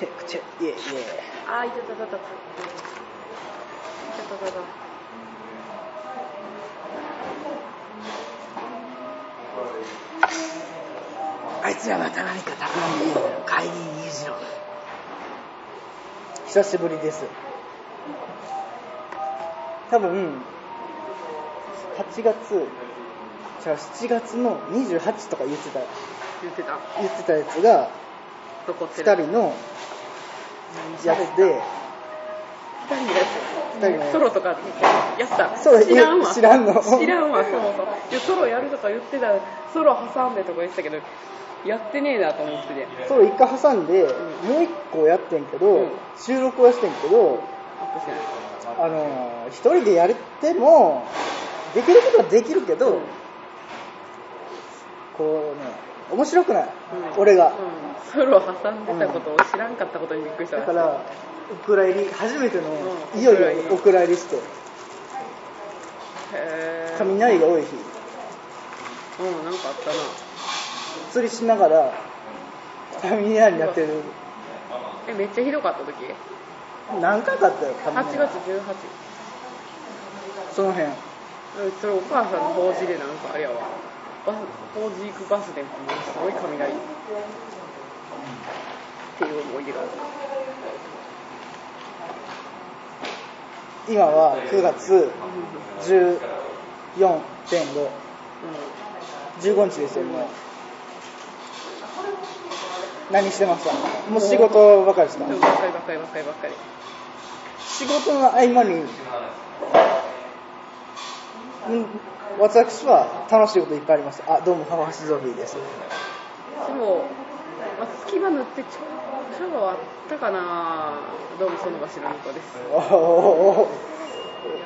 チェックチェックイエイイエイあーいたたたた。たいたたたた。あいつらまた何か企んでいる会議に入ろ久しぶりです。多分8月じゃあ7月の28とか言ってた。言ってた。言ってたやつが2残ってる。人のやつで二人のやつ二人の。ソロとかやった。そう知らんわ。知らんの。知らんわそもそもソロやるとか言ってた。ソロ挟んでとか言ってたけどやってねえなと思ってて。それ1回挟んで、ん。もう1個やってんけど、うん。収録はしてんけどあの一人でやってもできることはできるけど、うん。こうね面白くない、うん。俺が、うん。ソロ挟んでたことを知らんかったことにびっくりしただからお蔵入り初めての、うん。いよいよお蔵入り。して。雷が多い日。うんなんかあったな。釣りしながら雷になってる。えめっちゃひどかった時？何回かあったよ8雷月18その辺。うんそれお母さんの法事でなんかあれやわバス法事行くバスでものすごい雷っていう思い出がある。今は9月14.5う15日ですよもう何してましたもう仕事ばかりですか？んばっかりばっかりばっかりばっかり仕事の合間に、うん、私は楽しいこといっぱいありますあどうも浜橋ゾフィーです。でも、まあ、隙間塗ってちょちょうどあったかな。どうもその場所の子です。おお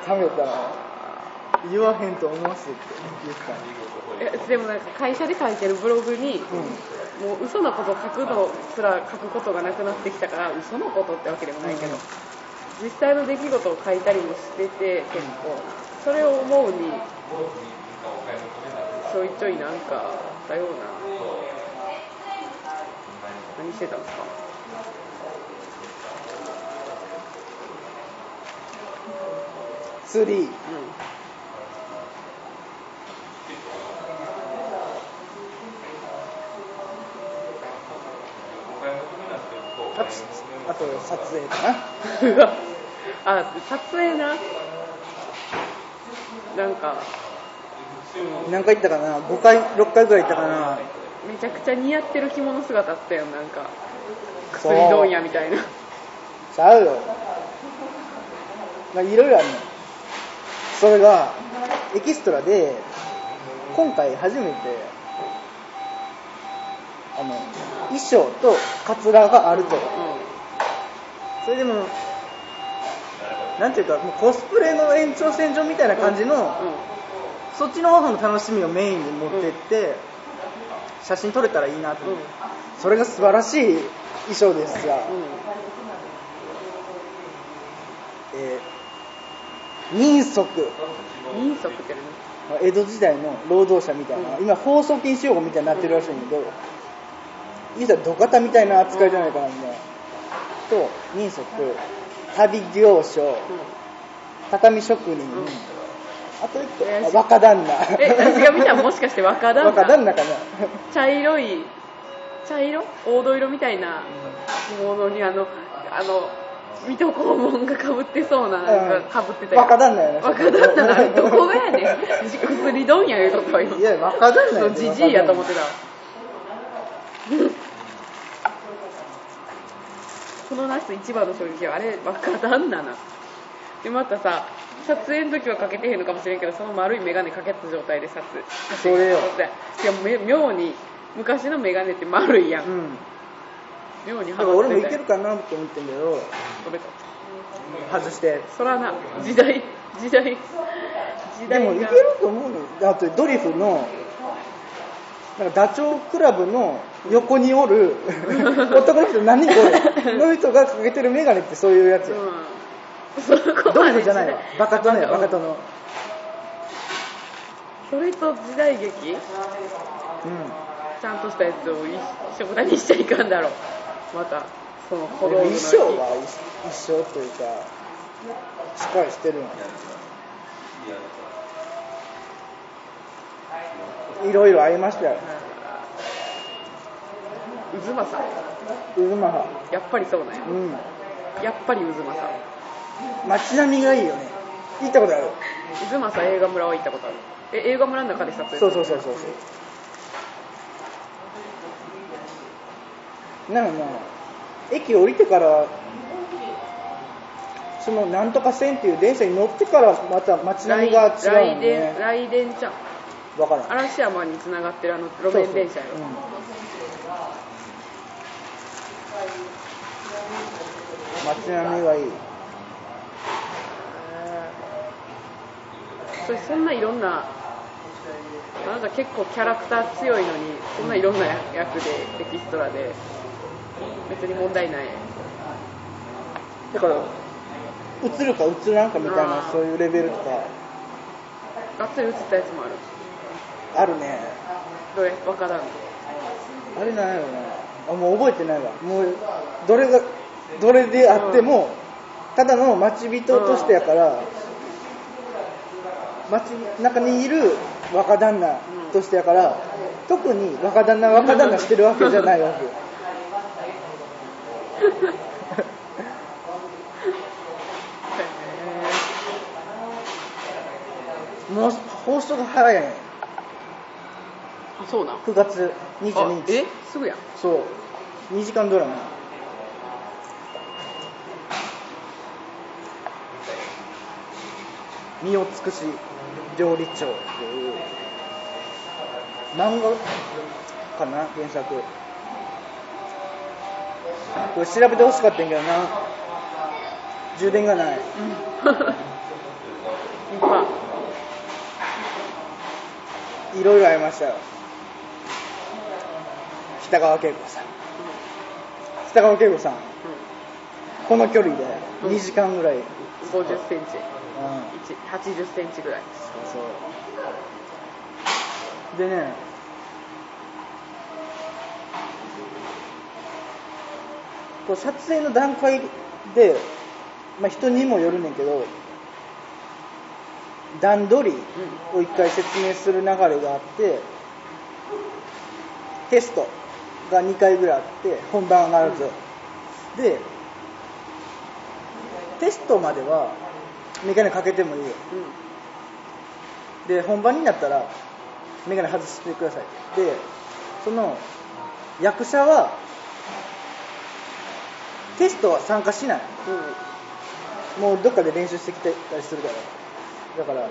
ためたな言わへんと思わせって言った。えでもなんか会社で書いてるブログに、うん。もう嘘のこと書くのすら書くことがなくなってきたから嘘のことってわけでもないけど、うん。実際の出来事を書いたりもしてて結構それを思うにちょいちょいなんかあったような。何してたんですか？釣りうん。あとあと撮影かな。あ撮影ななんか、うん何回行ったかな？5回6回ぐらい行ったかな？めちゃくちゃ似合ってる着物姿あったよなんか。薬問屋みたいな。ちゃう。よまあいろいろあるの。それがエキストラで今回初めてあの衣装とカツラがあると。うそれでもなんていうかもうコスプレの延長線上みたいな感じの、んうん。そっちの方の楽しみをメインに持ってって、写真撮れたらいいなと思って、それが素晴らしい衣装ですが、えー民族。うん民族って何？江戸時代の労働者みたいな、うん。今放送禁止用語みたいになってるらしいんだけど、言うたら土方みたいな扱いじゃないかなみたいな、と民族旅行商。畳職人、んあと一個。若旦那。え私が見たらもしかして若旦那？若旦那かな。茶色い茶色？黄土色みたいなものにあのあの水戸黄門がかぶってそうななんかかぶってたよ。若旦那やな若旦那などこがやねん。薬問屋いうとこよいや若旦那やで。じじいやと思ってたこの夏一番の衝撃はあれ若旦那なでまたさ撮影の時はかけてへんのかもしれんけどその丸い眼鏡かけた状態で撮影。それよ。いやめ妙に昔の眼鏡って丸いやん、うん。妙にだから俺もいけるるかなって思ってんけど外して。そらな時代時代時で代が。もいけると思うのよ。あとドリフのなんかダチョウ倶楽部の横におる 男の人何人かおるの人がかけてる眼鏡ってそういうやつようん。ドリフじゃないわ。バカ殿よバカと殿。それと時代劇？うん。ちゃんとしたやつを一緒くたにしちゃいかんだろう。またその小道具の衣装は一緒というかしっかりしてるんやいろいろありましたよ。渦政。渦政。やっぱりそうなんやうん。やっぱり渦政。街並みがいいよね。行ったことある。渦政映画村は行ったことある。え映画村の中で撮影そうそうそうそうそう。なのな駅降りてからそのなんとか線っていう電車に乗ってからまた街並みが違うの来ね。電来電ちゃん分からん。嵐山につながってるあの路面電車よ。そうそう。うん。街並みがいい。それそんないろんなあなた結構キャラクター強いのにそんないろんな役でエキストラで別に問題ない。だから映るか映らんかみたいなそういうレベルとか。がっつり映ったやつもあるあるね。どれ？若旦あれなんやろなあもう覚えてないわ。もうどれがどれであっても、ただの待ち人としてやから、街中にいる若旦那としてやから、特に若旦那若旦那してるわけじゃないわけよ。もう放送が早いねあそうなん？9月あ22日。え？すぐやん。そう。2時間ドラマ。身を尽くし料理長。っていう漫画かな？原作。これ調べてほしかったんやけどな。充電がない。いっぱいいろいろありましたよ北川景子さん。北川景子さん。この距離で2時間ぐらい、うん、50センチ。そう1 80センチぐらい。そうでね。こう撮影の段階で、まあ、人にもよるねんけど段取りを一回説明する流れがあってテストが2回ぐらいあって本番上がると、でテストまではメガネかけてもいいよ。うんで本番になったらメガネ外してください。でその役者はテストは参加しない。もうどっかで練習してきてたりするから。だからで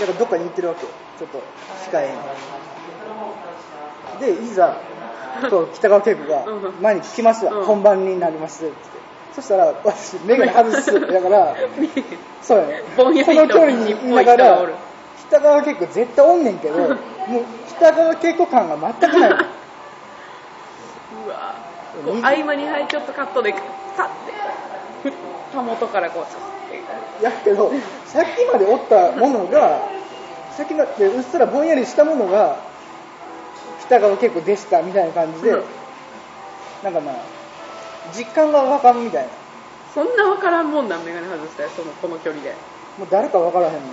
だからどっかに行ってるわけよ。ちょっと控えにでいざそう北川景子がうん。前に来ますわ、うん。本番になります。ってそしたら私メガネ外す。だからそうやね。この距離にいながら北川景子絶対おんねんけど もう北川景子感が全くない。うわ。こう合間にはいちょっとカットでさってふたもとからこうさって。やけどさっきまでおったものがさっきまでうっすらぼんやりしたものが北川景子でしたみたいな感じで、うん。なんかな実感がわかんみたいな。そんなわからんもんなんメガネ外したらそのこの距離で。もう誰かわからへんのに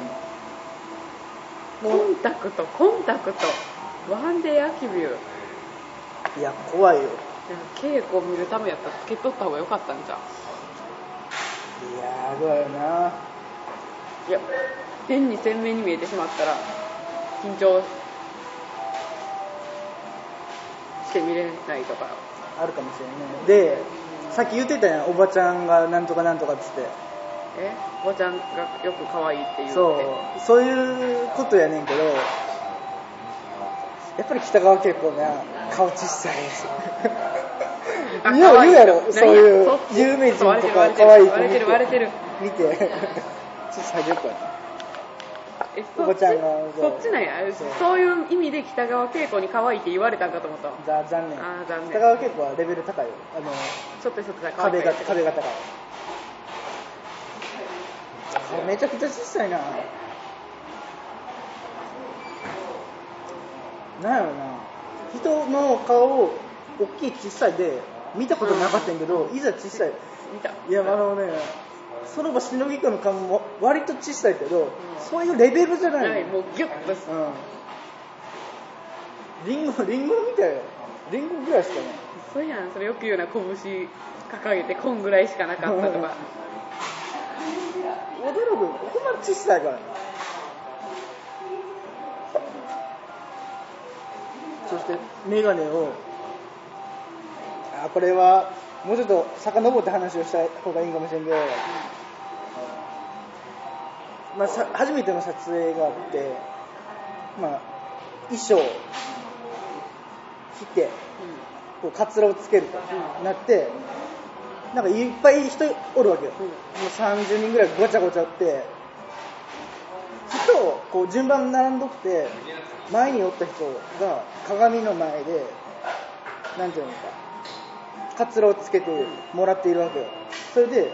コンタクトコンタクト。ワンデーアキビュー。いや怖いよ。稽古見るためやったらつけとった方が良かったんじゃんいやーどうやろな。いや変に鮮明に見えてしまったら緊張して見れないとか。あるかもしれんねでさっき言ってたやんおばちゃんがなんとかなんとかっつって。え？おばちゃんがよく可愛いって言うって。そう。そういうことやねんけどやっぱり北川景子な顔小さい。しあ言うやろ何そういう有名人とか可愛い子割れてる割れてる。見て。ちょっと下げようかなえおばちゃんがそっちなんや？そう。いう意味で北川景子に可愛いって言われたんかと思った残念。あー残念。北川景子はレベル高い。よあのちょっと一つだ可愛壁いが壁が高い。めちゃくちゃ小さいな。なんやろな。人の顔を大きい小さいで見たことなかったんやけど、いざ小さい。見た。いやあのねその場しのぎくんの顔も割と小さいけど、そういうレベルじゃないの、はいもうギュッとしてうん。リンゴリンゴみたい。よリンゴぐらいしかない。そうやんそれよく言うな拳掲げてこんぐらいしかなかったとか。驚く。ここまで小さいから。ねそしてメガネをあこれはもうちょっと遡って話をした方がいいかもしれんけど、まあ、さ初めての撮影があって、まあ、衣装着てこうカツラをつけるとなってなんかいっぱい人おるわけよ、うん。もう30人ぐらいごちゃごちゃって人をこう順番に並んどくて前におった人が鏡の前でなんていうのかカツラをつけてもらっているわけよ。それで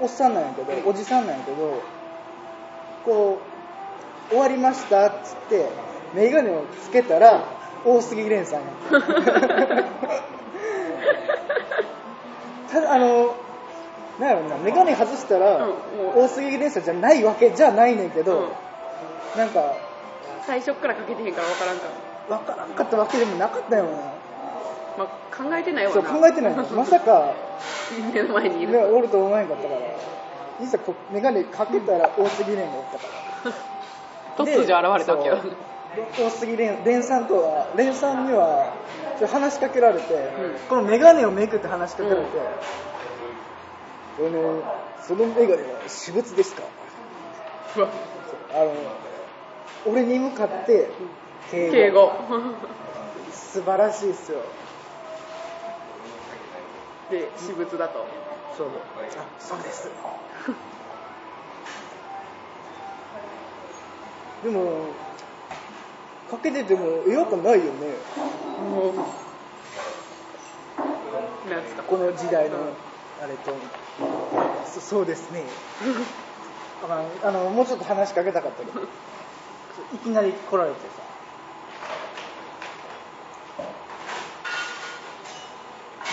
おっさんなんやけどおじさんなんやけどこう終わりましたっつって眼鏡をつけたら大杉蓮さんやた。だあのなんやろな眼鏡外したらうん大杉蓮さんじゃないわけじゃないねんけど、うん。なんか最初っからかけてへんから分からんか分からんかったわけでもなかったよな。まあ、考えてないわな。そう考えてない。のまさか。目の前にいるねおると思わへんかったから。いざこう眼鏡かけたら大杉蓮がおったから。突如現れたわけよ。大杉蓮蓮さんとは蓮さんには話しかけられて、ん。この眼鏡をめくって話しかけられて、あのその眼鏡は私物ですか？あの俺に向かって敬語。敬語。素晴らしいっすよで私物だと。そうあそうです。でもかけてても違和感ないよね。もうなんつか。この時代のうんあれと。そそうですね。あのあのもうちょっと話しかけたかったけど。いきなり来られてさ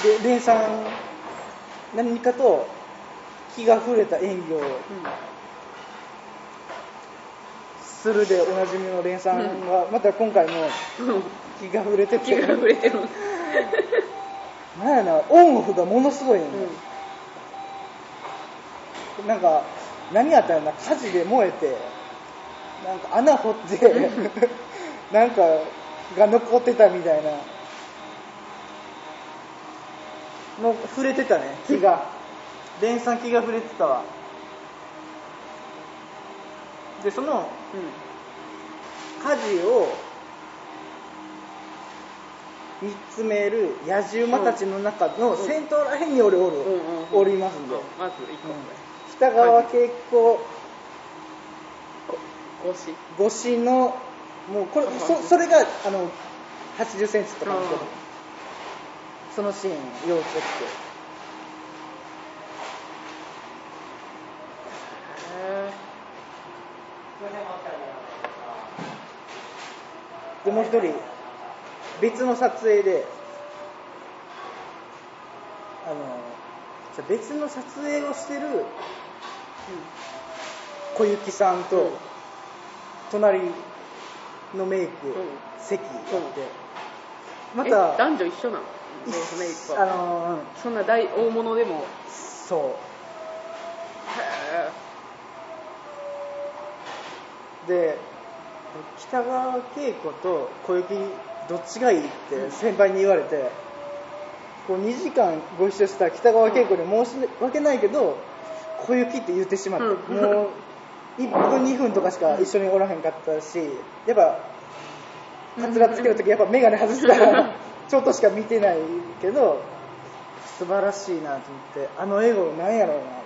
で蓮さん何かと気が触れた演技をするでおなじみの蓮さんがまた今回もうん。気が触れてて気が触れてる。なんやなオンオフがものすごいね、な。ん。か何やったらな火事で燃えてなんか穴掘って なんかが残ってたみたいなの触れてたね気が。連さん気が触れてたわ。でその火事を見つめる野獣馬たちの中の先頭らへんに俺おる、うんうんうん。おりますんで、まず1個。北川景子越し。のもうこれそそれがあの8 0センチとかの人。うんそのシーン要チェックへでもう一人別の撮影であの別の撮影をしてる小雪さんと、うん。隣のメイク、うん。席があって、まえた男女一緒なの？いベースメイクあはのうんそんな大大物でも。そう。へで北川景子と小雪どっちがいいって先輩に言われて、こう2時間ご一緒した北川景子に申し訳ないけど小雪って言ってしまって、うん。もう1分2分とかしか一緒におらへんかったしやっぱカツラつけるときやっぱ眼鏡外したら ちょっとしか見てないけど素晴らしいなと思ってあの笑顔なんやろうな。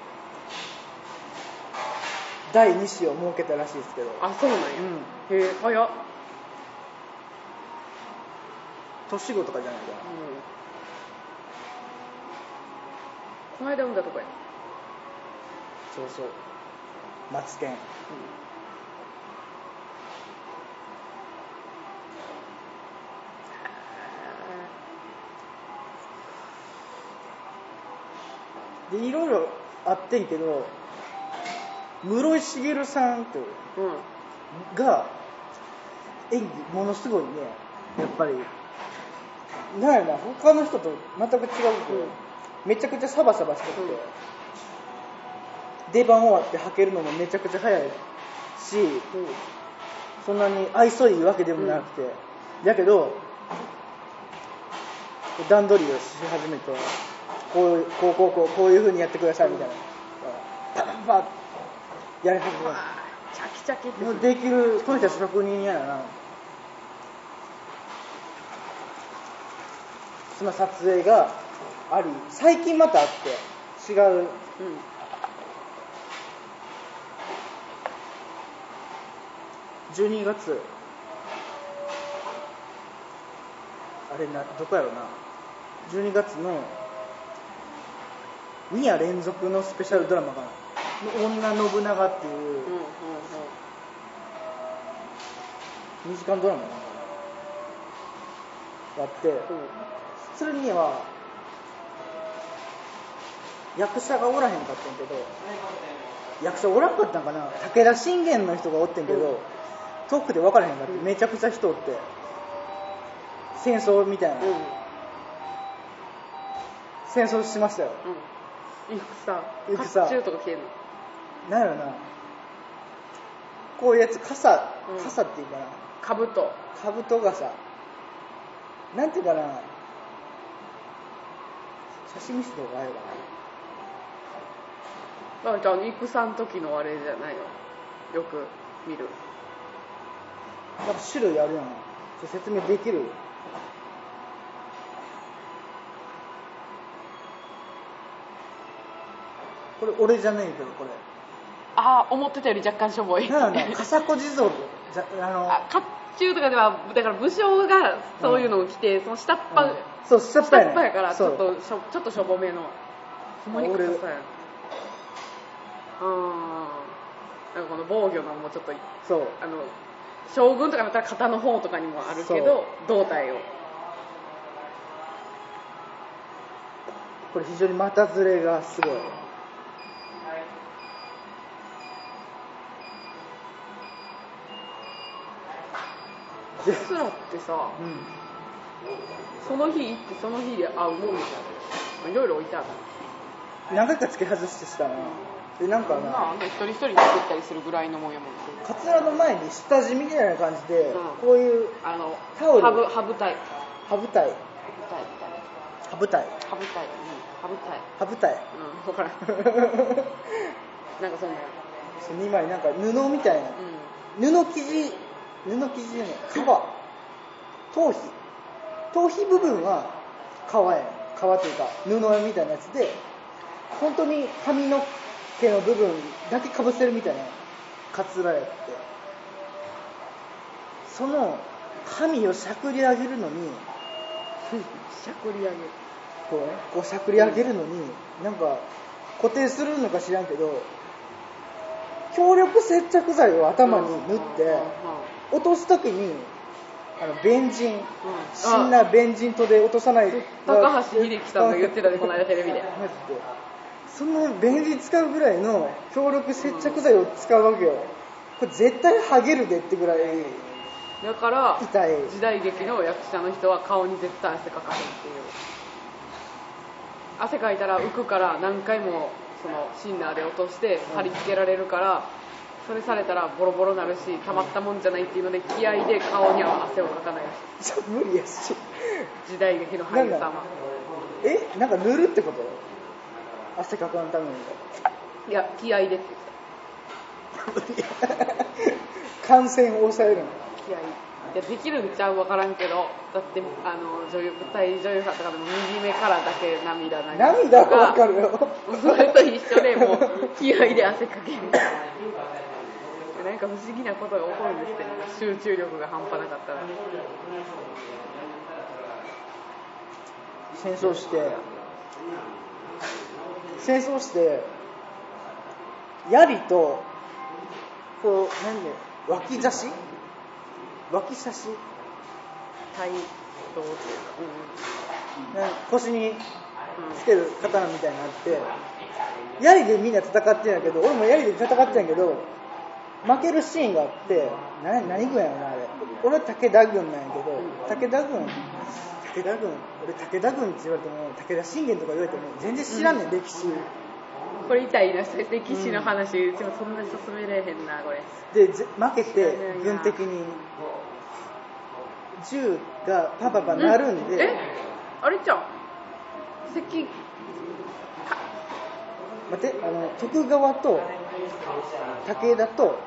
第2子を設けたらしいですけど。あそうなんや、うん。へえ早っ、年子とかじゃないかな。この間産んだとこや、そうそう。マツケンでいろいろあってんけど室井茂さんとうん。が演技ものすごいねやっぱり。なんやろな他の人と全く違うけど、めちゃくちゃサバサバしてて、うん出番終わって履けるのもめちゃくちゃ早いしうん。そんなに愛想いいわけでもなくて、だけど段取りをし始めてこういうこうこうこうこういう風にやってくださいみたいな。パンパンやり始めるチャキチャキってもうできるこの人は職人やな。その撮影があり最近またあって違う。うん。12月。あれなどこやろな。12月の2夜連続のスペシャルドラマかな「女信長」っていう。うんうん2時間ドラマがあって。うん。それには役者がおらへんかったんけど。役者おらんかったんかな。武田信玄の人がおってんけど、うん。遠くで分からへんかって。めちゃくちゃ人おって。戦争みたいな、戦争しましたよう。ん戦戦甲冑とか着てんの？なんやろな。こういうやつ傘うん。傘っていうかな。兜。かぶと傘。なんていうかな。写真見せた方がいいかだからじゃあ戦の時のあれじゃないの？よく見る。ななんか種類あるやん。説明できる？これ俺じゃねえけどこれ。ああ思ってたより若干しょぼい。なんやろな笠子地蔵。じゃあのあ甲冑とかではだから武将がそういうのを着て、その下っ端、うん。そう下っ下端やからちょっとしょちょっとしょぼめの。ほんまに俺硬さ。やうんなんかこの防御のもうちょっとそう。あの将軍とかだったら肩の方とかにもあるけど胴体を。これ非常に股ずれがすごいでスラってさうん。その日行ってその日で会うもんじゃんいろいろ置いてある。何回か付け外してしたな。でなんかなまああんな一人一人で作ったりするぐらいのもんやもんカツラの前に下地みたいな感じで、うん。こういうあのタオル。ハブハブタイ。ハブタイ。ハブタイみたいな。ハブタイ。ハブタイ。うん。ハブタイ。ハブタイ。うん。分からん。なんかそんなそう2枚なんか布みたいな。う布生地布生地じゃない革頭皮。頭皮部分は革や。ねん革というか布みたいなやつで本当に髪の毛の部分だけかぶせるみたいなカツラやってその髪をしゃくり上げるのにんしゃくり上げる。こうねこうしゃくり上げるのになんか固定するのか知らんけど強力接着剤を頭に塗って、落とす時にあのベンジンうん。死んだベンジンとで落とさない。高橋英樹さんが言ってたでこの間テレビで。マジで。そンジン使うぐらいの強力接着剤を使うわけよ。これ絶対ハゲるでってぐらい。だから痛い。時代劇の役者の人は顔に絶対汗かかへんっていう。汗かいたら浮くから何回もそのシンナーで落として貼り付けられるからそれされたらボロボロなるしたまったもんじゃないっていうので気合で顔には汗をかかないらし無理やし。い時代劇の俳優さんはえ？なんか塗るってこと？汗かかんために。いや気合でって 感染を抑えるの。気合いやできるんちゃう分からんけどだってあの女優舞台女優さんとかでも右目からだけ涙流すと涙はわかるよ。それと一緒でもう気合で汗かける。なんか不思議なことが起こるんですけど集中力が半端なかったら。戦争して戦争して槍とこう何で脇差し脇差し対動っていうかなん。か腰につける刀みたいなのあって槍でみんな戦ってんやけど俺も槍で戦ってんやけど負けるシーンがあってな何軍やろなあれ。俺は武田軍なんやけど武田軍武田軍俺武田軍って言われても武田信玄とか言われても全然知らんねん、歴史。これ痛いな歴史の話、うちもそんなに進めれへんなこれ。でぜ負けて軍的に銃がパパパ鳴るんで、え？あれじゃん関待ってあの徳川と武田と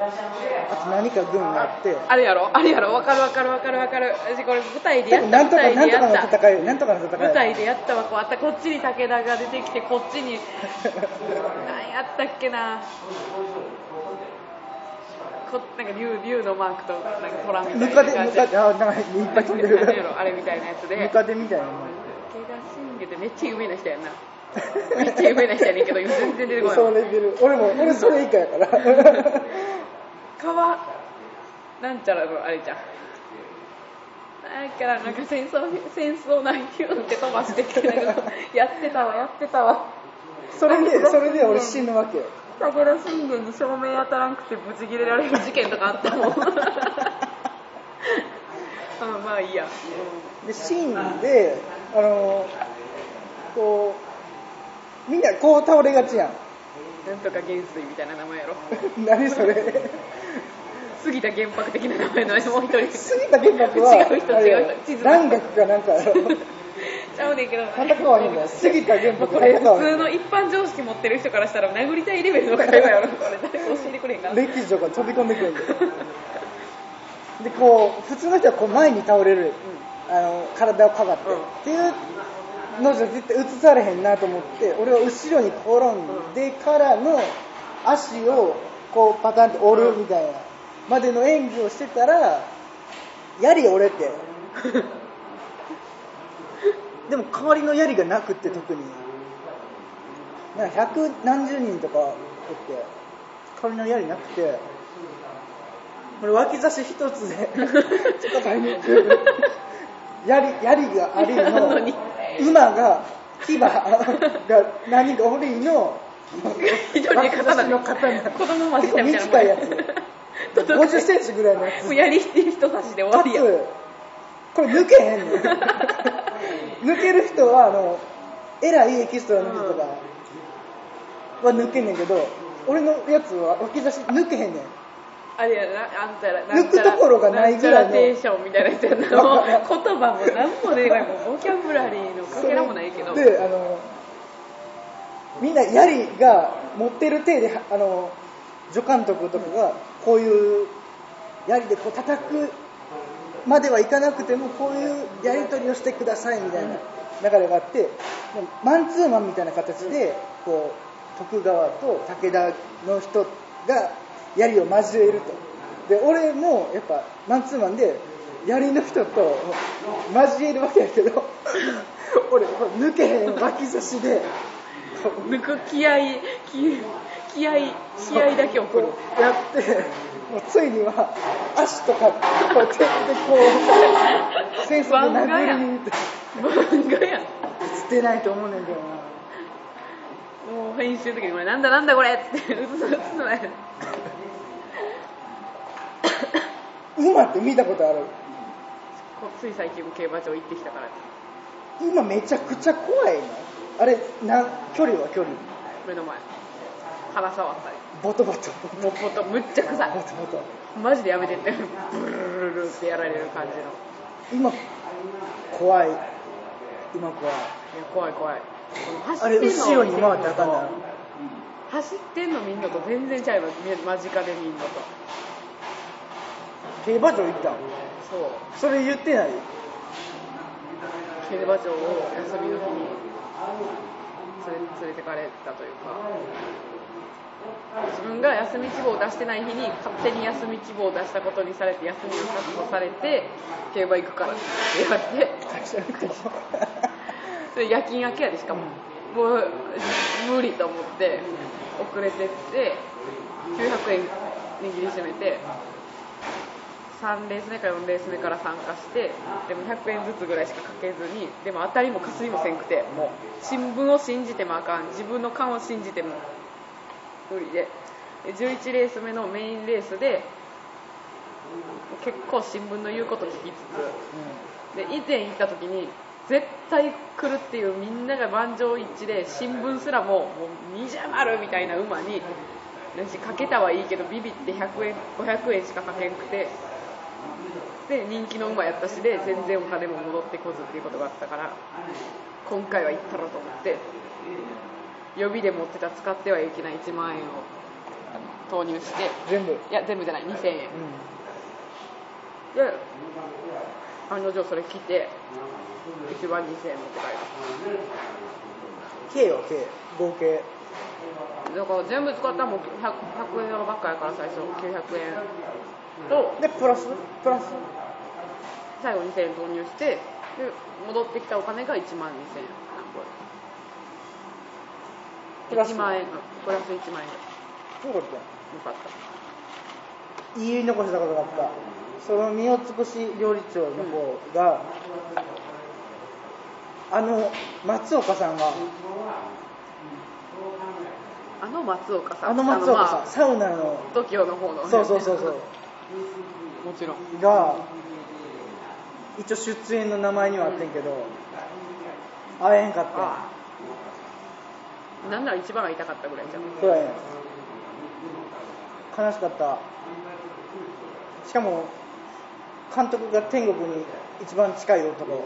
あと何か軍があって。あれやろ？あれやろ？わかるわかるわかるわかる。私これ舞台でやったなんとか舞なんとかの戦いなんとかの戦い。舞台でやったわ。こうあったこっちに武田が出てきてこっちに。何やったっけなこなんか竜竜のマークとなんか虎みたいなデムカデあなんかいっぱい飛んでる。あれみたいなやつで。ムカデみたいな。もん武田信玄ってめっちゃ有名な人やんなめっちゃ有名な人やねんけど今全然出てこない。そのレベル俺も 俺それ以下やから。川なんちゃらのあれじゃん。だからなんか戦争戦争なんヒューって飛ばしてきてなんかやってたわやってたわ。それでそれで俺死ぬわけよ武田信玄に照明当たらんくてブチ切れられる。事件とかあったもん。あまあいいや、でシーンであのこうみんなこう倒れがちやん。なんとか元帥みたいな名前やろ。何それ。杉田玄白的な名前のもう一人。杉田玄白は違う人違う人。地図蘭学かなんかやろちゃうねんけど。戦わへんの杉田玄白これ普通の一般常識持ってる人からしたら殴りたいレベルの会話やろこれ。誰か教えてくれへんかな歴史とか飛び込んでくるんででこう普通の人はこう前に倒れる、あの体をかがって、うん。っていうのじゃ絶対映されへんなと思って俺は後ろに転んでからの足をこうパタンって折るみたいな。までの演技をしてたら槍折れて でも代わりの槍がなくって特に。なんか百何十人とかおって代わりの槍なくてこれ脇差し一つで戦いに行く槍槍がありなの馬が牙が何かおりの一人で。刀しの刀。子供マジ結構でみたいな短いや。つ50センチぐらいのやつ。差しで終わかりや。これ抜けへんねん抜ける人はあの偉いエキストラの人とかは抜けんねんけど俺のやつは脇差し抜けへんねん。あれやなあんたら抜くところがないぐらいのテンションみたいなやつやな。もう言葉も何も出ないもうボキャブラリーのかけらもないけど。であのみんな槍が持ってる手であの助監督とかがこういう槍でこう叩くまではいかなくてもこういうやり取りをしてくださいみたいな流れがあってマンツーマンみたいな形でこう徳川と武田の人が槍を交えると。で俺もやっぱマンツーマンで槍の人と交えるわけやけど俺抜けへん脇差しで。抜く気合い気気合い気合だけ送る。やってもうついには足とかこうやってこう戦争で殴りに行って漫画やん捨てないと思うねんけどなもう編集の時にこれなんだなんだこれっつって映す映すのや馬って見たことあるこつい最近も競馬場行ってきたから。今めちゃくちゃ怖いなあれな距離は距離。目の前腹触ったり。ボトボト。もうほんとむっちゃ臭い。ボトボト。マジでやめて。ってブルルルルってやられる感じの。今怖い。今怖い。いや怖い怖い。あれ後ろに回ってあかんな走ってんの見んのと全然ちゃうの間近で見んのと。競馬場行ったんそう。それ言ってない？競馬場を休みの日に連れ連れてかれたというか自分が休み希望を出してない日に勝手に休み希望を出したことにされて休みを確保されて競馬行くからって言われて。それ夜勤明けやでしかも、もう無理と思って遅れてって900円握りしめて3レース目か4レース目から参加してでも100円ずつぐらいしかかけずにでも当たりもかすりもせんくてもう新聞を信じてもあかん自分の勘を信じても無理で。で11レース目のメインレースで結構新聞の言うこと聞きつつ。で以前行った時に絶対来るっていうみんなが満場一致で新聞すらももうみじゃまるみたいな馬に私かけたはいいけどビビって100円500円しかかけんくてで人気の馬やったしで全然お金も戻ってこずっていうことがあったから今回は行ったろうと思って予備で持ってた使ってはいけない1万円を投入して。全部。いや全部じゃない。2000円。うで案の定それ来て1万2000円持って帰る。ん計よ計。合計。だから全部使ったらもう 100, 100円玉ばっかやから最初900円。とでプラス？プラス？最後2000円投入してで戻ってきたお金が1万2000円プラス1万円うんプラス1万円よかった。よかった。言い残したことがあった。その身を尽くし料理長の方が、あの松岡さんがあの松岡さん。あの松岡さん、サウナのまあ TOKIO の方のねそうそうそうそう。もちろん。が一応出演の名前にはあってんけど会えへんかった。んああなんなら一番会いたかったぐらいじゃん。そうやね悲しかった。しかも監督が天国に一番近い男。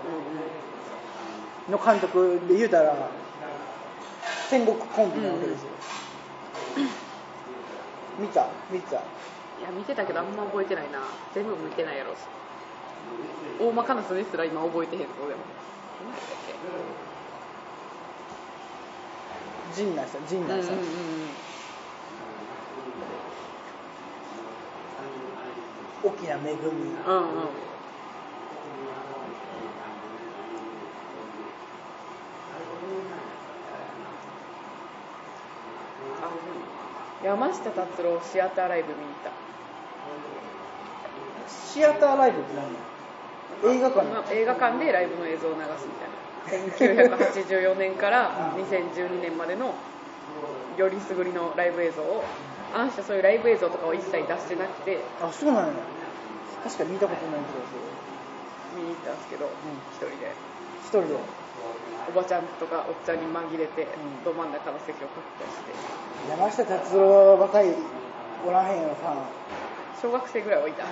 の監督で言うたら天国コンビなわけですよ、見た見た。いや見てたけどあんま覚えてないな。全部見てないやろ。し大まかな数ですら今覚えてへんぞでも。何やったっ陣内さん陣け内さん、うんうんうん。大きな恵みうんうん。あ山下達郎シアターライブ見に行った。シアターライブって何？映画館？今映画館でライブの映像を流すみたいな1984年から2012年までのよりすぐりのライブ映像をあの人そういうライブ映像とかを一切出してなくてあそうなんや。確かに見たことない気がす見に行ったんですけどん。一人で。る一人で？おばちゃんとかおっちゃんに紛れてん。ど真ん中の席を確保して。山下達郎ばかりおらへんよファン小学生ぐらいはいた、ま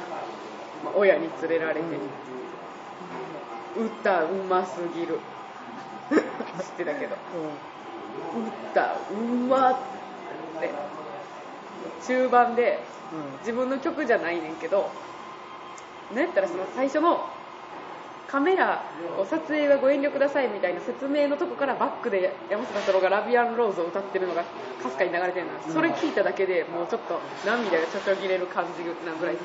あ、親に連れられて、歌うますぎる知ってたけど。歌うまって。中盤で自分の曲じゃないねんけどなんやったらその最初のカメラを撮影はご遠慮くださいみたいな説明のとこからバックで山下達郎が「ラビアンローズ」を歌ってるのがかすかに流れてるのそれ聞いただけでもうちょっと涙がちょちょぎれる感じなぐらい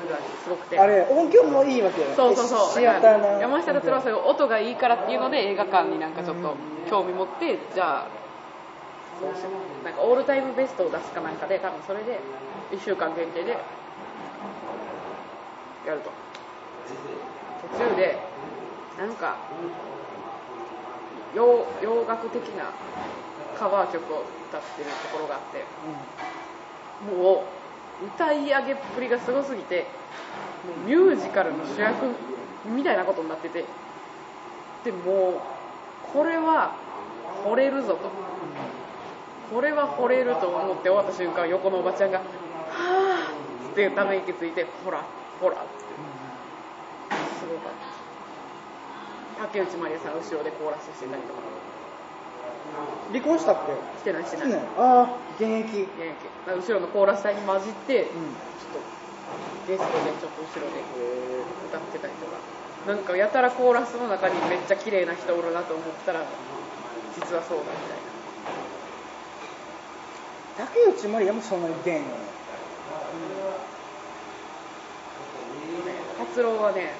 すごくて。あれ音響もいいわけよ。そうそう。そう山下達郎はそういう音がいいからっていうので映画館になんかちょっと興味持ってじゃあなんかオールタイムベストを出すかなんかで多分それで1週間限定でやると。途中でなんか洋洋楽的なカバー曲を歌ってるところがあってもう歌い上げっぷりがすごすぎてもうミュージカルの主役みたいなことになっててでもうこれは惚れるぞと。これは惚れると思って終わった瞬間横のおばちゃんが「はあ」ってため息ついて「ほらほら」って。すごかった。竹内まりやさん後ろでコーラスしてたりとか。離婚したっけ？してないしてない。してない。ああ現役。現役。後ろのコーラス隊に混じって、うん。ちょっとゲストでちょっと後ろで歌ってたりとか。なんかやたらコーラスの中にめっちゃ綺麗な人おるなと思ったら実はそうだみたいな。竹内まりやもそんなに出んよね達郎はね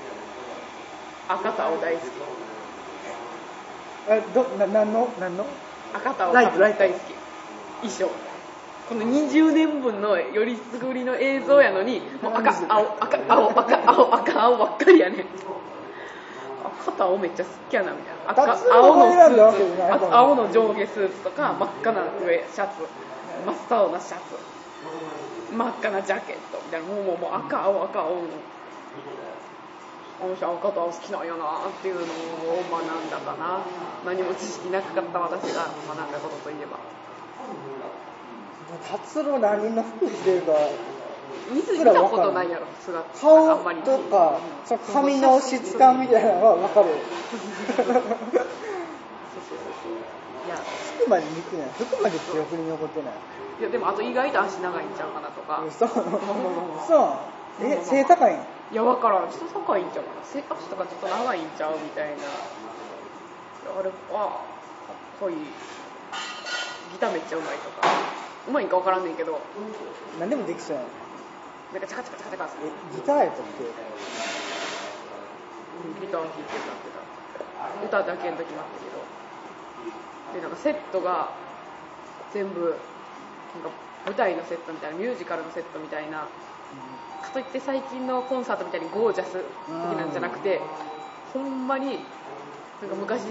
赤と青大好き。あどな何の？何の？赤と青ライトライト。大好き衣装。この20年分のよりすぐりの映像やのにもう赤青赤青赤青赤青ばっかりやねん。赤青めっちゃ好きやなみたいな。赤青のスーツ。青の上下スーツとか真っ赤な上シャツ。真っ青なシャツ。真っ赤なジャケット。みたいな。もうもう赤青赤青のあの人赤と青好きなんやなっていうのを学んだかな何も知識なかった私が学んだことといえば達郎何の服着てるか見ず見たことないやろ姿顔あんまりとかその髪の質感みたいなのは分かるいや服まで見てない服まで記憶に残ってないいやでもあと意外と足長いんちゃうかなとかそうそうえ背高いんいや分からん。人高いんちゃうかな。背足とかちょっと長いんちゃうみたいな。あれはかっこいいギターめっちゃうまいとか。うまいんか分からんねんけど。何でもできそうやん。なんかチャカチャカチャカチャカえギターやったっけ？ギター弾いて歌ってた。歌だけの時もあったけど。でなんかセットが全部なんか舞台のセットみたいなミュージカルのセットみたいなかといって最近のコンサートみたいにゴージャス的なんじゃなくてほんまになんか昔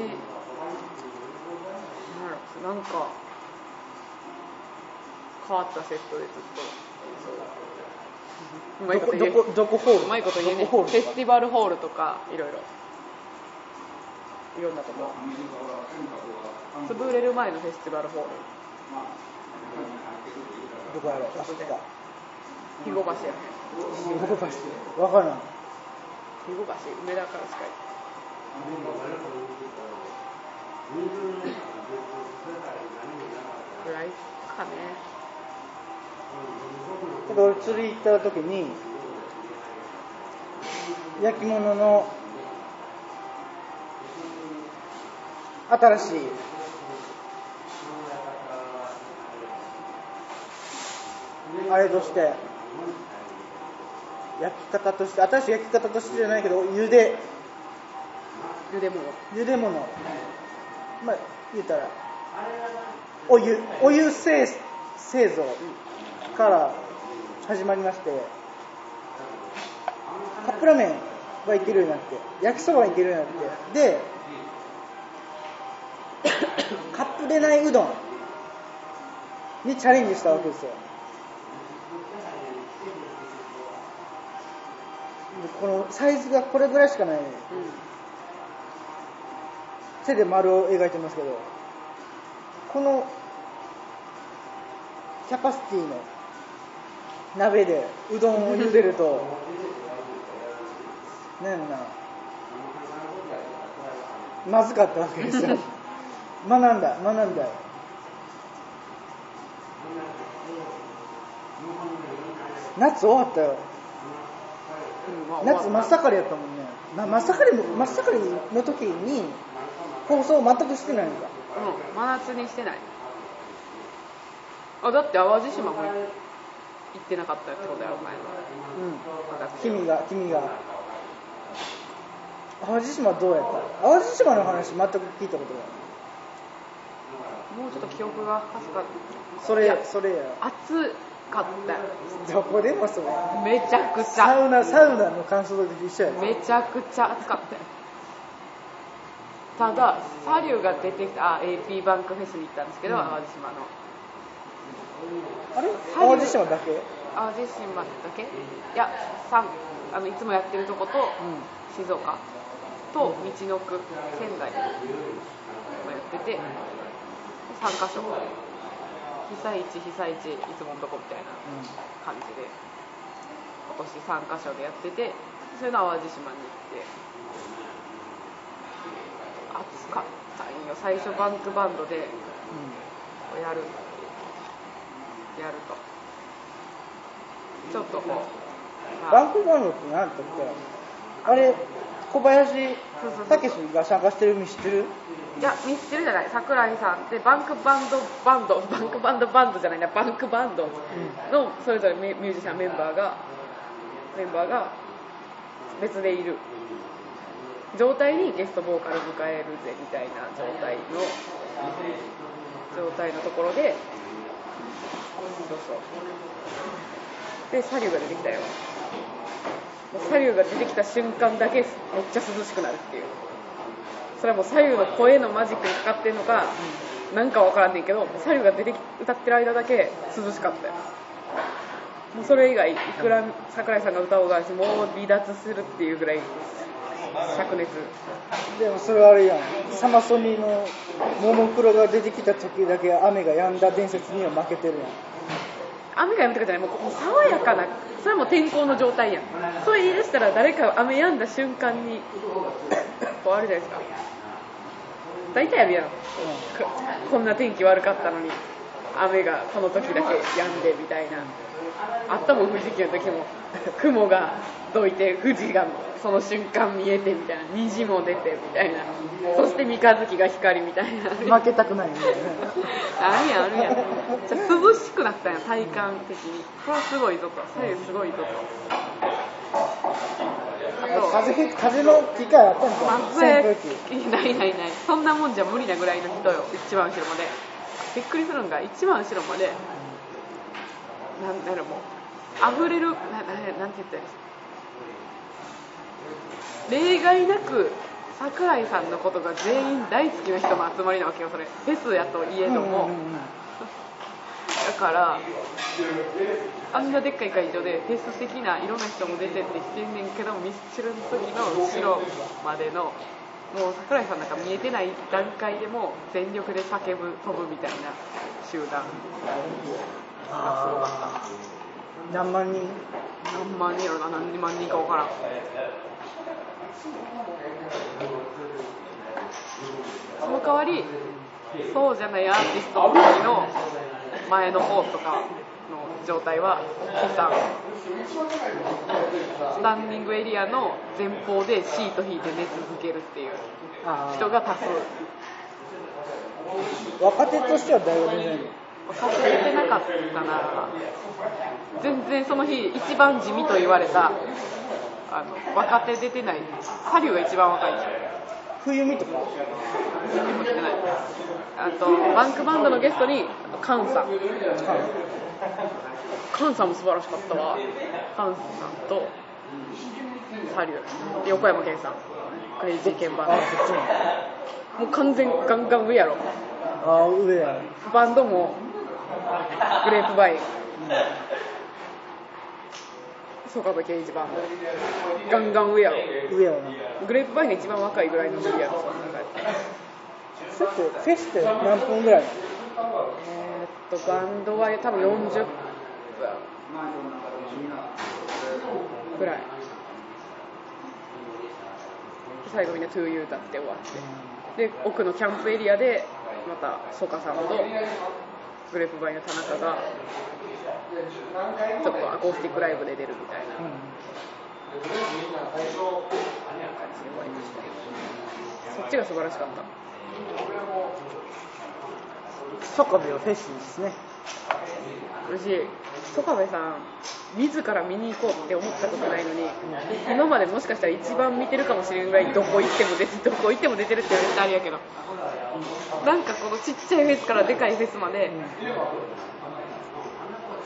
なんか変わったセットでずっと。うまいどこと言えこどこどこホール？うまいこと言えね。フェスティバルホールとかいろいろ。いろんなとこ。潰れる前のフェスティバルホール。どこやろう？あそこか肥後橋や。ね動かして分からん。肥後橋梅田から近い。ぐらいかね。だから俺釣り行った時に焼き物の新しいあれとして焼き方として新しい焼き方としてじゃないけど茹で。茹で物。茹で物。まあ言ったらお湯。お湯製製造から始まりましてカップラーメンはいけるようになって焼きそばはいけるようになってでカップでないうどんにチャレンジしたわけですよこのサイズがこれぐらいしかない。手で丸を描いてますけどこのキャパシティの鍋でうどんを茹でると なんやろな。まずかったわけですよ。学んだ学んだ。よ夏終わったよ夏真っ盛りやったもんね、ま、真っ盛りも真っ盛りの時に放送全くしてないのか。うん真夏にしてない。あだって淡路島も行ってなかったってことやろ前は。うん。君が君が。淡路島どうやった？淡路島の話全く聞いたことない。もうちょっと記憶がかった。それそれや。暑かったよどこでもそうめちゃくちサゃウナサウナの感想と一緒や。めちゃくちゃ暑かったよただサリューが出てきたあ AP バンクフェスに行ったんですけど、うん。淡路島の。あれ？淡路島だけ？淡路島だけ？いや三あのいつもやってるとことう静岡と道の区仙台もやってて3カ所被災地被災地いつものとこみたいな感じで今年3カ所でやっててそれの淡路島に行って暑かったんよ。最初バンクバンドでんうやるやると。ちょっとこう、バンクバンドって何だったっけあれ小林武史が参加してる海知ってる？いやミスチルじゃない？桜井さんでバンクバンドバンドバンクバンドバンドじゃないな。バンクバンドのそれぞれミュージシャンメンバーがメンバーが別でいる。状態にゲストボーカル迎えるぜみたいな状態の状態のところでそうそう。でサリューが出てきたよ。うサリューが出てきた瞬間だけめっちゃ涼しくなるっていう。それはもう左右の声のマジックにかかってんのか、なんかわからんねんけどサリューが出てき歌ってる間だけ涼しかった。よもうそれ以外いくら桜井さんが歌おうがしもう離脱するっていうぐらい灼熱。でもそれはあれやん。サマソニのももクロが出てきた時だけ雨が止んだ伝説には負けてるやん。雨が止むとかじゃない。もうもう爽やかなそれはもう天候の状態やん。それ言い出したら誰か雨止んだ瞬間にこうあるじゃないですか大体あるやん。ここんな天気悪かったのに雨がこの時だけ止んでみたいな。あったもん富士急の時も。雲がどいて富士がその瞬間見えてみたいな。虹も出てみたいな。そして三日月が光みたいな。負けたくないんだよね。あるやんあるやん。じゃあ涼しくなったんや体感的に。これはすごいぞと。左右すごいぞと風吹風の機会あったんか風ないないない。そんなもんじゃ無理なぐらいの人よ。一番後ろまで。びっくりするんが一番後ろまで。なんだろうもう。溢れるなななんて言ったら例外なく桜井さんのことが全員大好きな人の集まりなわけよそれ。フェスやといえども、うんうんうんだからあんなでっかい会場でフェス的ないろんな人も出てってしてんねんけどミスチルの時の後ろまでのもう桜井さんなんか見えてない段階でも全力で叫ぶ飛ぶみたいな集団。あー何万人何万人やろな何万人か分からん。その代わりそうじゃないアーティストの時の前の方とかの状態は悲惨スタンディングエリアの前方でシート引いて寝続けるっていうあ人が多数。ー若手としては誰が出ないのさせてなかったな全然その日一番地味と言われたあの若手出てないサリューが一番若いんですよ冬美とか？あとバンクバンドのゲストにカンさん。カンさんも素晴らしかったわ。カンさんとサリューで横山健さん。クレイジーケンバンドも。もう完全ガンガン上やろ。あー上や。バンドもグレープバイン曽我部圭一バンドガンガン上やろ。上やな。グレープバインが一番若いぐらいのノリやろその中やった。らそれってフェスって何分ぐらい？えーっとバンドは多分40分ぐらい。最後みんな To You 歌って終わって。で奥のキャンプエリアでまたソカさんとグレープバインの田中がちょっとアコースティックライブで出るみたいな。うん。感じで終わりましたそっちが素晴らしかったソカベはフェスですね。嬉しい。曽我部さん自ら見に行こうって思ったことないのに今までもしかしたら一番見てるかもしれんぐらいどこ行っても出て どこ行っても出てるって言われてあれやけど。なんかこのちっちゃいフェスからでかいフェスまで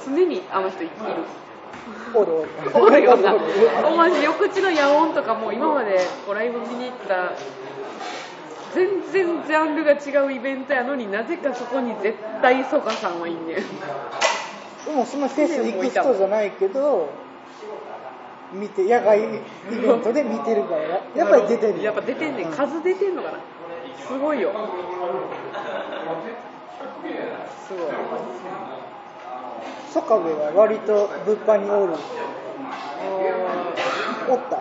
常にあの人いる。おるおるおるよなおるおるおマジ横地の野音とかも今までこうライブ見に行った。全然ジャンルが違うイベントやのになぜかそこに絶対ソカさんはいんねん。でもそのフェス行く人じゃないけど見て野外イベントで見てるからやっぱり出てるやっぱ出てんねん。う数出てんのかな。すごいよ。すごいソカベは割と物販におる。おった。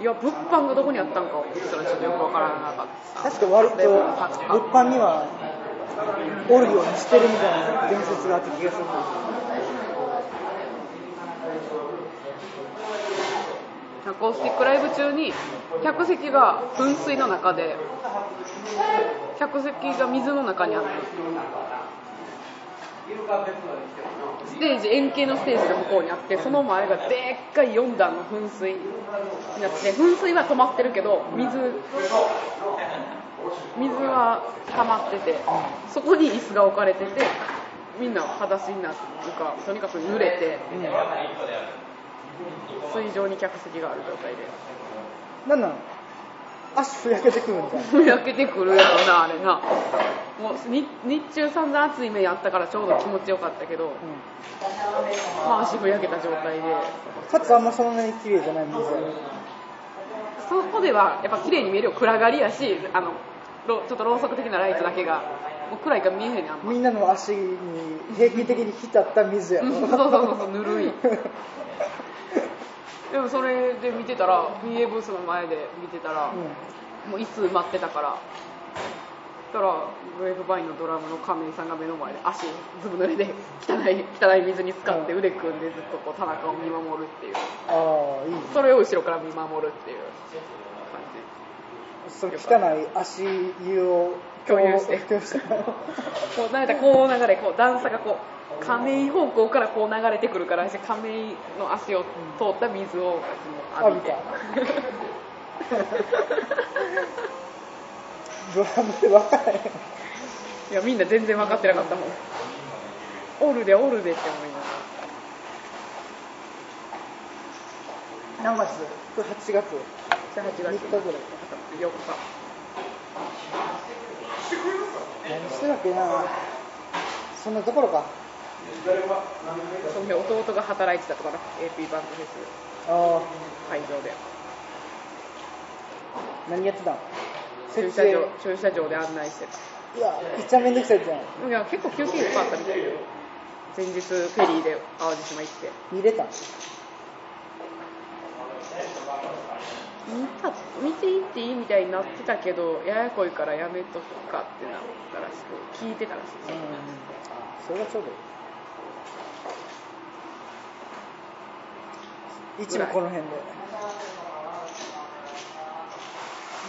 いや物販がどこにあったんかちょっとよくわからなかった。確か割と物販にはおるようにしてるみたいな伝説があった気がするアコースティックライブ中に客席が噴水の中で客席が水の中にあってステージ円形のステージが向こうにあってその前がでっかい4段の噴水になってて噴水は止まってるけど水水は溜まっててそこに椅子が置かれててみんな裸足になるかとにかく濡れて水上に客席がある状態で。なんなん足ふやけてくるみたいな。ふやけてくるやろなあれな。もう日日中散々暑い目やったからちょうど気持ちよかったけど、まあ、足ふやけた状態で。かつあんまそんなに綺麗じゃない水やそこではやっぱ綺麗に見えるよ。暗がりやしあのろちょっとろうそく的なライトだけがもう暗いから見えへんねんみんなの足に平均的に浸った水やろうんそうそうそうそうぬるい でもそれで見てたら PA ブースの前で見てたら、もう椅子埋まってたから。そしたらウェーブバインのドラムの亀井さんが目の前で足ずぶ濡れで汚い汚い水に浸かって腕組んでずっとこう田中を見守るっていう。ああいいそれを後ろから見守るっていう。感その汚い足湯を共有して。こうなんかこう流れこう段差がこう亀井方向からこう流れてくるから亀井の足を通った水を浴びてドラムで分からへんいやみんな全然分かってなかったもん。おるでおるでって思いなが何月？これ8月？ら8 3月日。ぐらい4日何してるわけなそんなところかその日弟が働いてたとかな AP バンドフェス。ああ会場で。何やってたん？駐車場駐車場で案内してた。いやめっちゃめんどくさいじゃん。いや結構休憩いっぱいあったみたい。で前日フェリーで淡路島行って。見れた？ん見た見ていっていいみたいになってたけどややこいからやめとくかってなったらしく聞いてたらしい。うん。それがちょうどいい一部この辺で。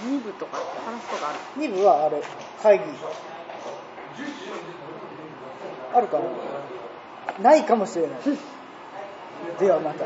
2部とかってとかある？2部はあれ会議。あるかな？ないかもしれない。ではまた